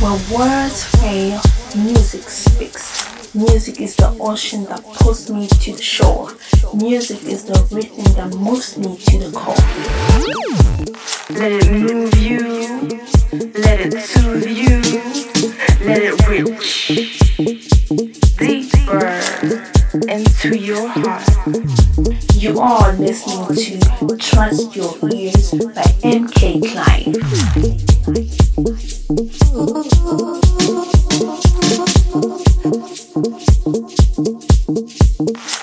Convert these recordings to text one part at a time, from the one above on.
When words fail, music speaks. Music is the ocean that pulls me to the shore. Music is the rhythm that moves me to the core. Let it move you, let it soothe you, let it reach deeper into your heart. You are listening to Trust Your Ears by MK nothing. Thank you.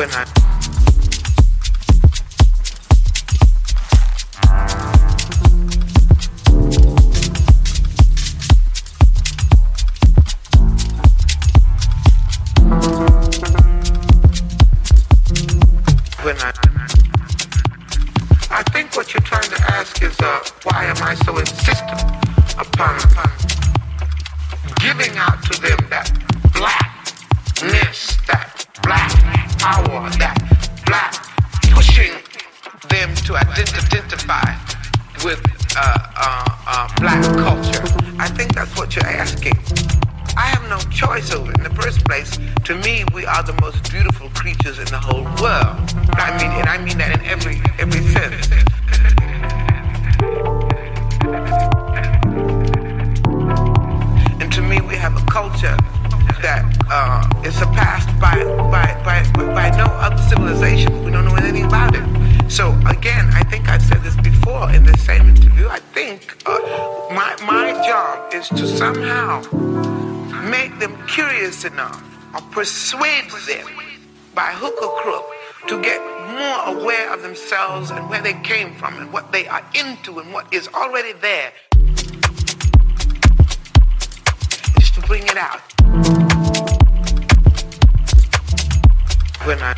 when I enough or persuade them by hook or crook to get more aware of themselves and where they came from and what they are into and what is already there. Just to bring it out. When I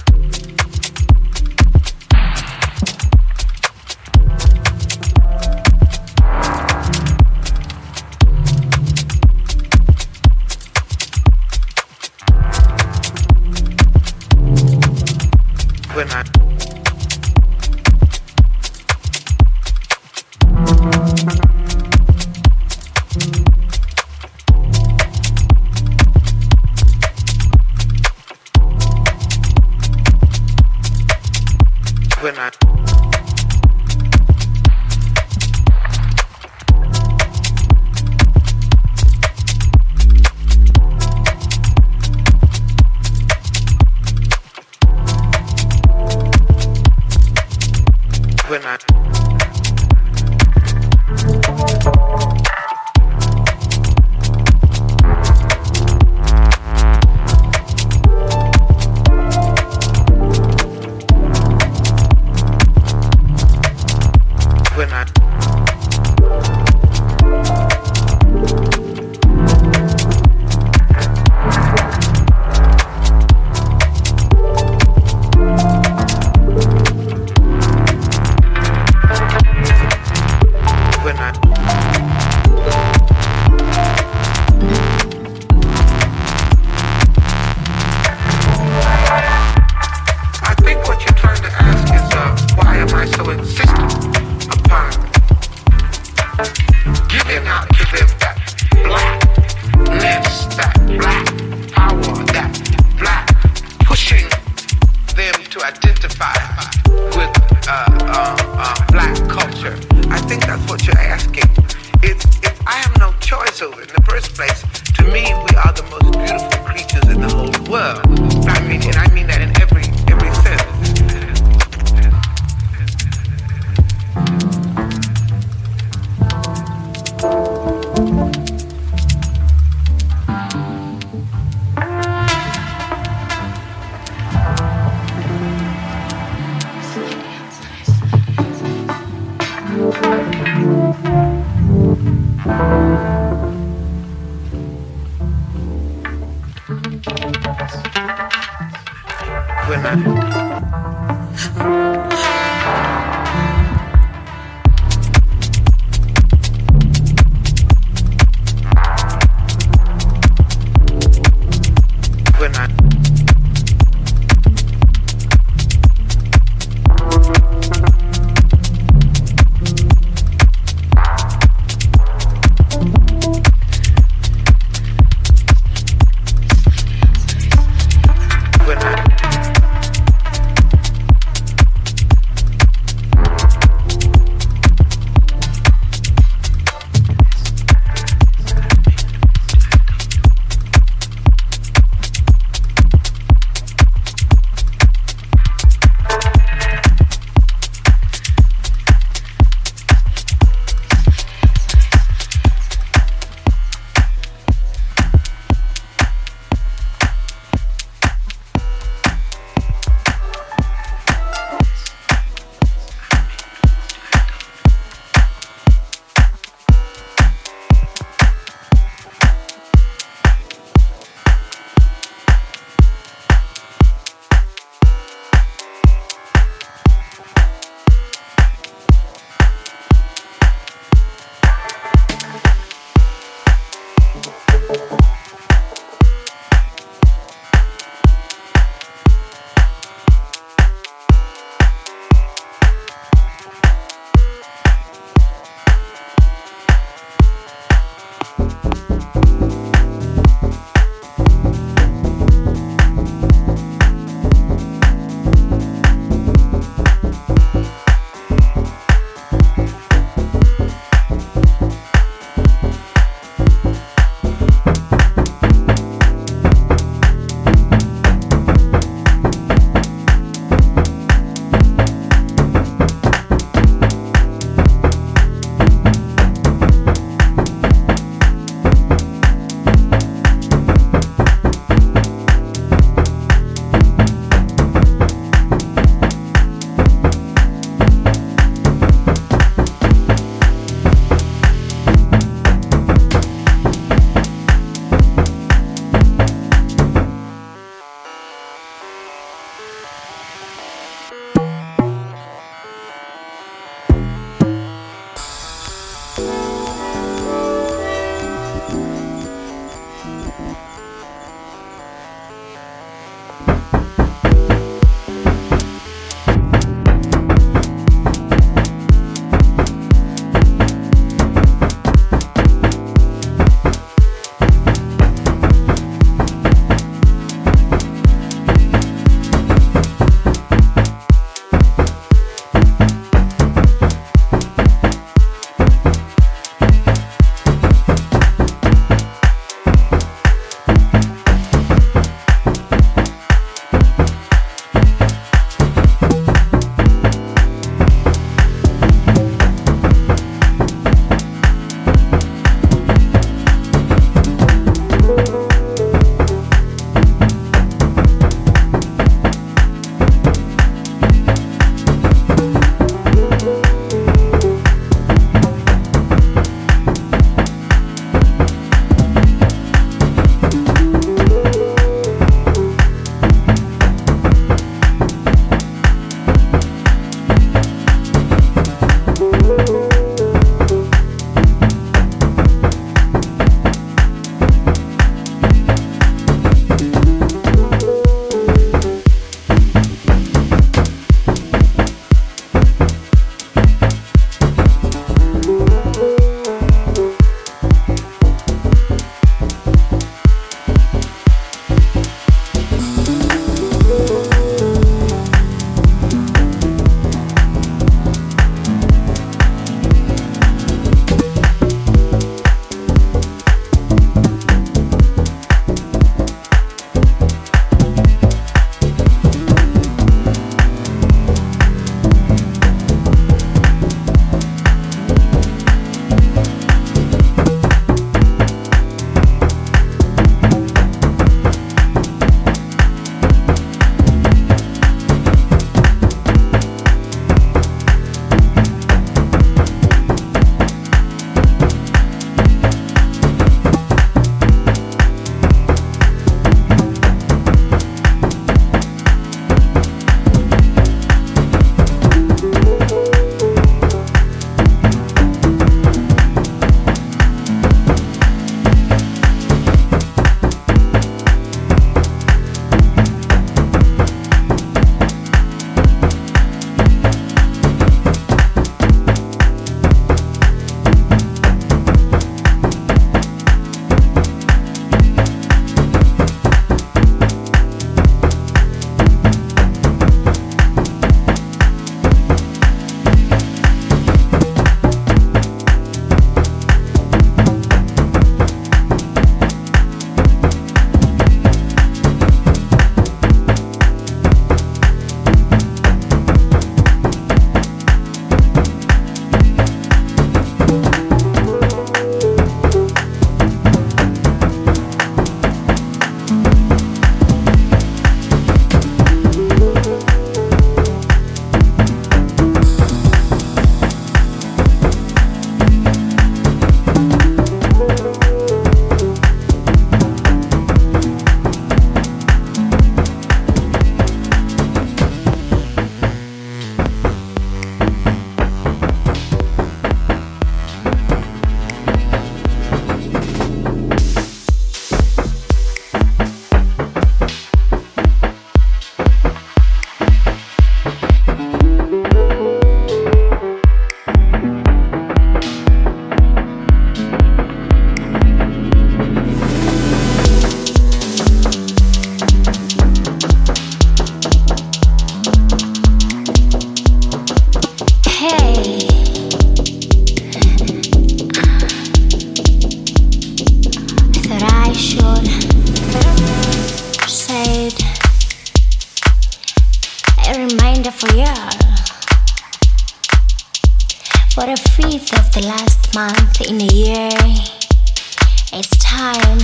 It's time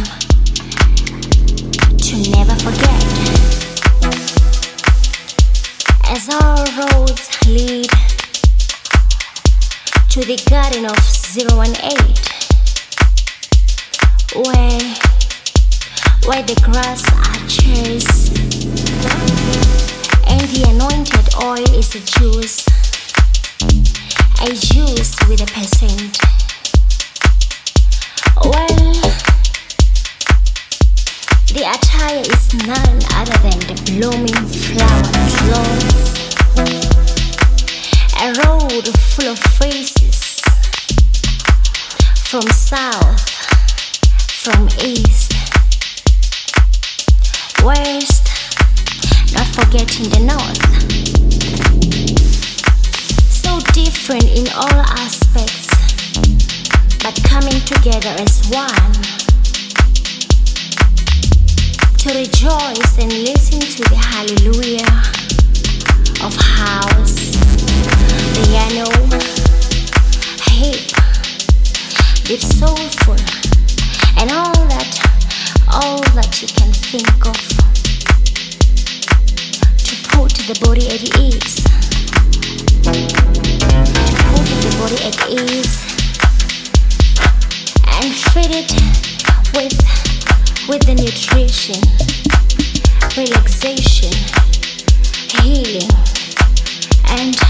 to never forget. As our roads lead to the garden of 018, where, where the grass are chased and the anointed oil is a juice, a juice with a percent. fire is none other than the blooming flower clothes. A road full of faces from south, from east, west, not forgetting the north. So different in all aspects, but coming together as one to rejoice and listen to the hallelujah of house, the piano, hip, deep soulful, and all that, all that you can think of. To put the body at ease, to put the body at ease, and feed it with with the nutrition, relaxation, healing, and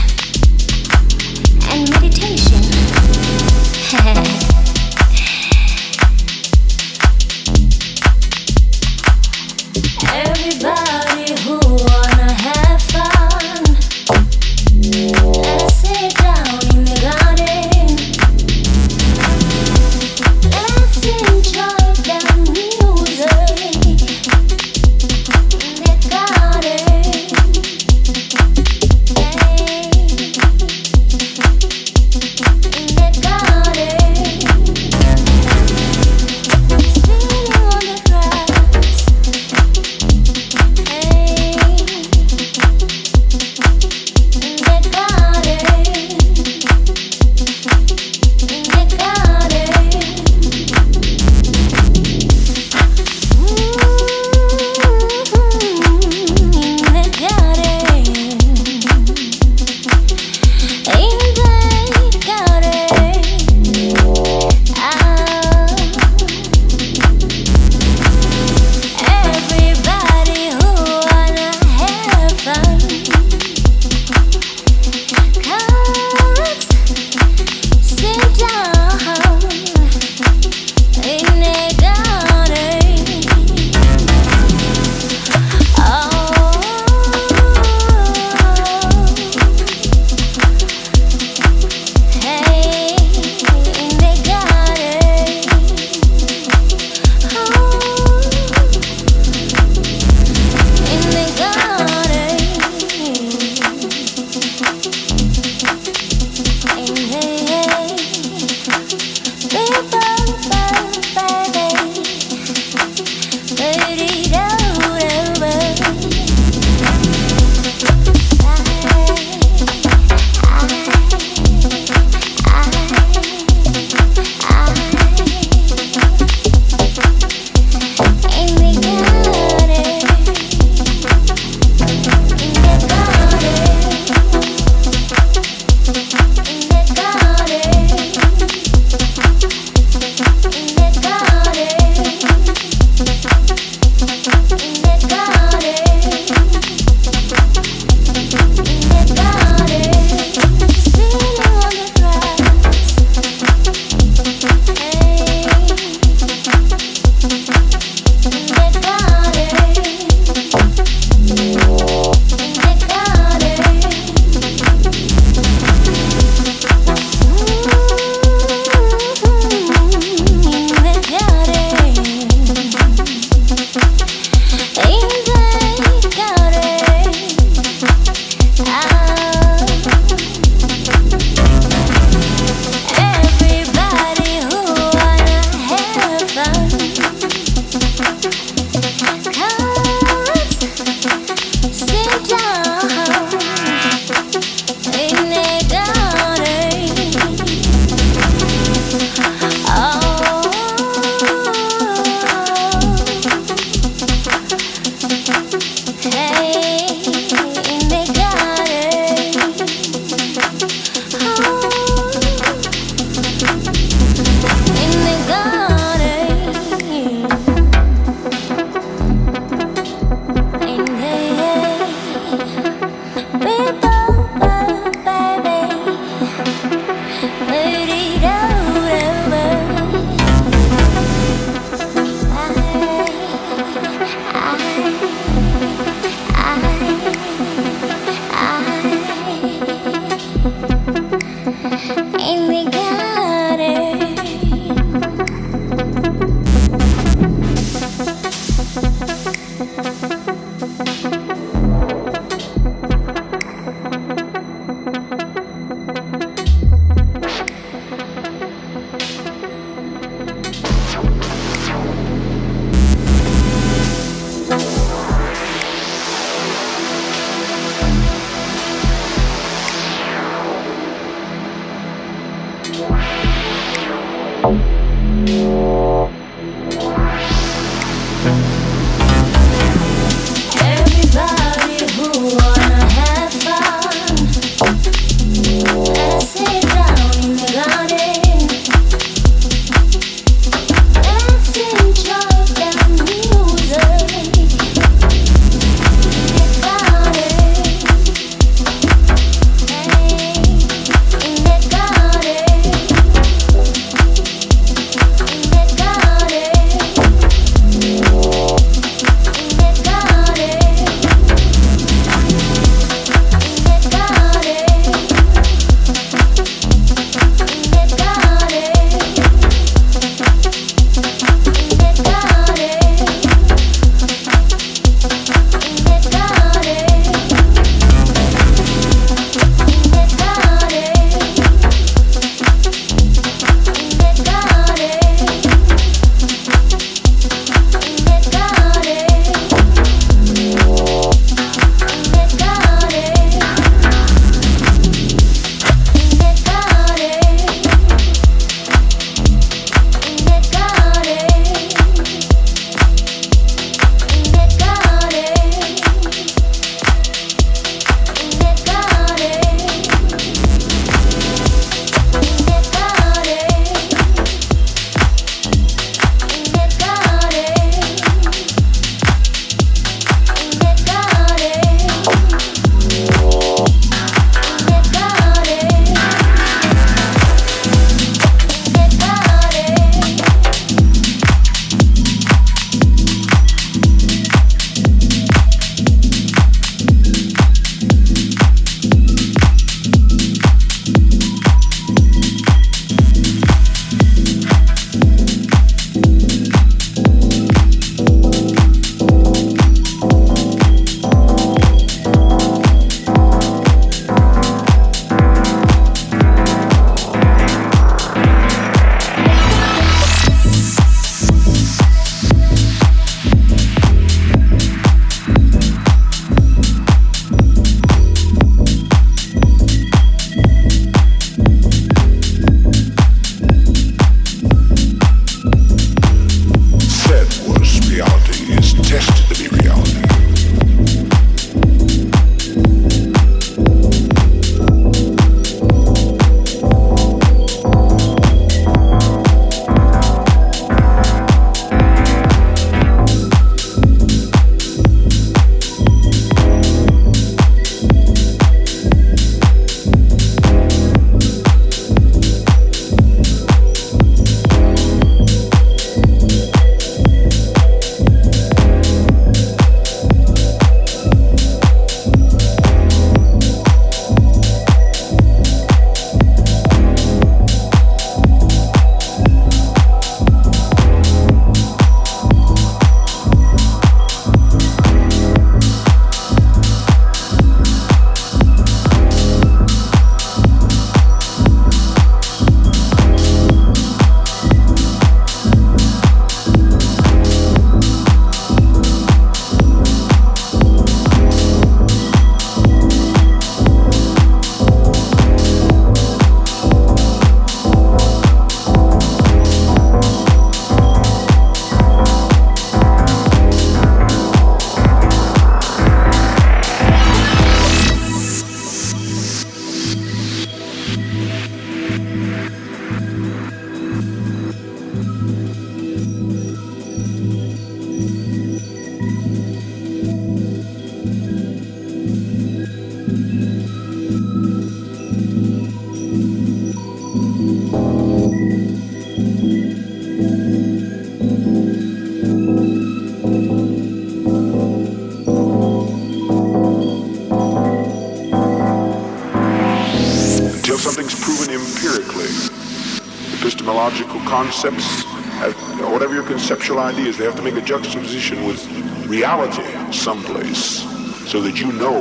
concepts, uh, whatever your conceptual ideas, they have to make a juxtaposition with reality someplace so that you know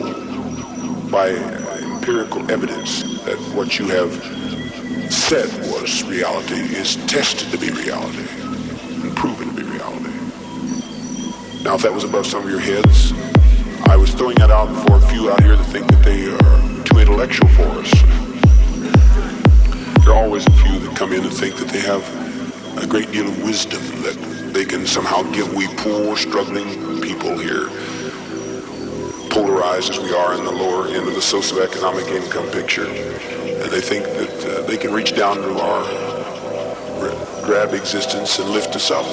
by empirical evidence that what you have said was reality is tested to be reality and proven to be reality. Now, if that was above some of your heads, I was throwing that out for a few out here that think that they are too intellectual for us. Come in and think that they have a great deal of wisdom that they can somehow give we poor, struggling people here, polarized as we are in the lower end of the socioeconomic income picture. And they think that uh, they can reach down to our grab existence and lift us up.